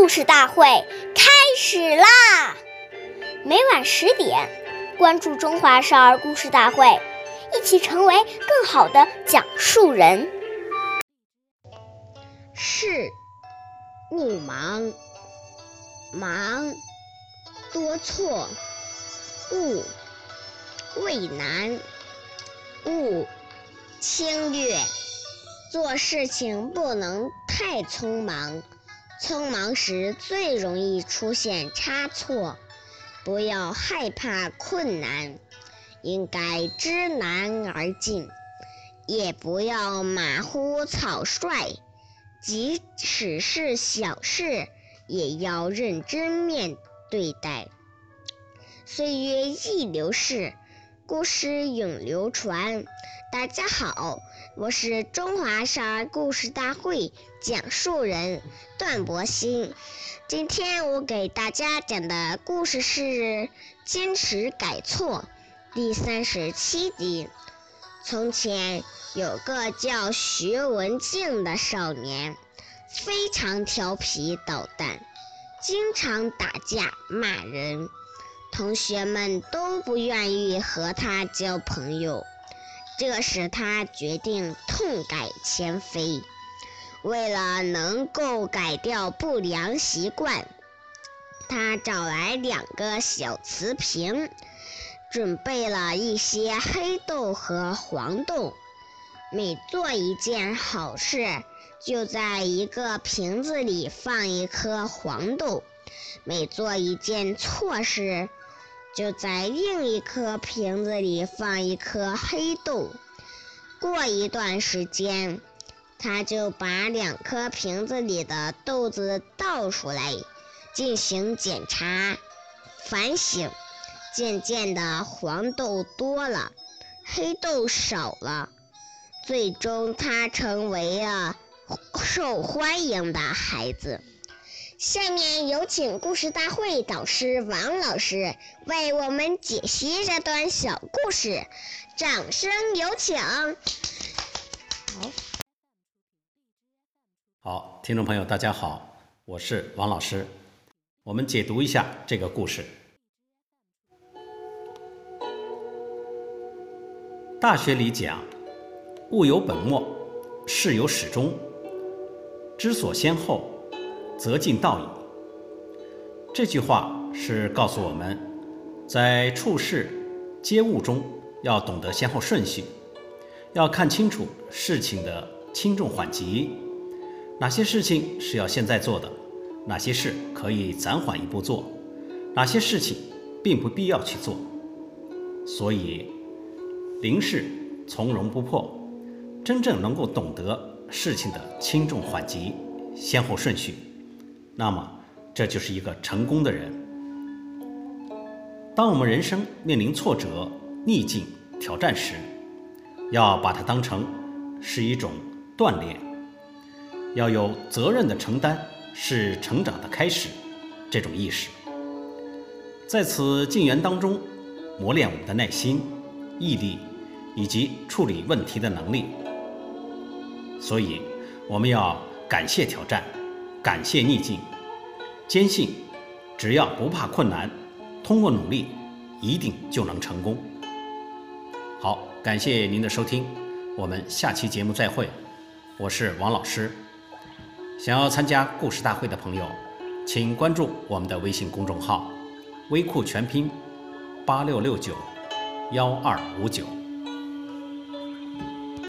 故事大会开始啦！每晚十点，关注《中华少儿故事大会》，一起成为更好的讲述人。事勿忙，忙多错；勿畏难，勿轻略。做事情不能太匆忙，匆忙时最容易出现差错。不要害怕困难，应该知难而进；也不要马虎草率，即使是小事，也要认真面对待。岁月易流逝，故事永流传。大家好。我是中华少儿故事大会讲述人段博鑫，今天我给大家讲的故事是《坚持改错》第三十七集。从前有个叫徐文静的少年，非常调皮捣蛋，经常打架骂人，同学们都不愿意和他交朋友。这使他决定痛改前非。为了能够改掉不良习惯，他找来两个小瓷瓶，准备了一些黑豆和黄豆。每做一件好事，就在一个瓶子里放一颗黄豆；每做一件错事，就在另一颗瓶子里放一颗黑豆。过一段时间，他就把两颗瓶子里的豆子倒出来，进行检查、反省。渐渐的，黄豆多了，黑豆少了，最终他成为了受欢迎的孩子。下面有请故事大会导师王老师为我们解析这段小故事，掌声有请。好，好，听众朋友，大家好，我是王老师，我们解读一下这个故事。大学里讲，物有本末，事有始终，知所先后。则近道矣。这句话是告诉我们，在处事接物中要懂得先后顺序，要看清楚事情的轻重缓急，哪些事情是要现在做的，哪些事可以暂缓一步做，哪些事情并不必要去做。所以，临事从容不迫，真正能够懂得事情的轻重缓急、先后顺序。那么，这就是一个成功的人。当我们人生面临挫折、逆境、挑战时，要把它当成是一种锻炼，要有责任的承担是成长的开始，这种意识，在此进园当中磨练我们的耐心、毅力以及处理问题的能力。所以，我们要感谢挑战。感谢逆境，坚信只要不怕困难，通过努力，一定就能成功。好，感谢您的收听，我们下期节目再会。我是王老师。想要参加故事大会的朋友，请关注我们的微信公众号“微库全拼八六六九幺二五九”。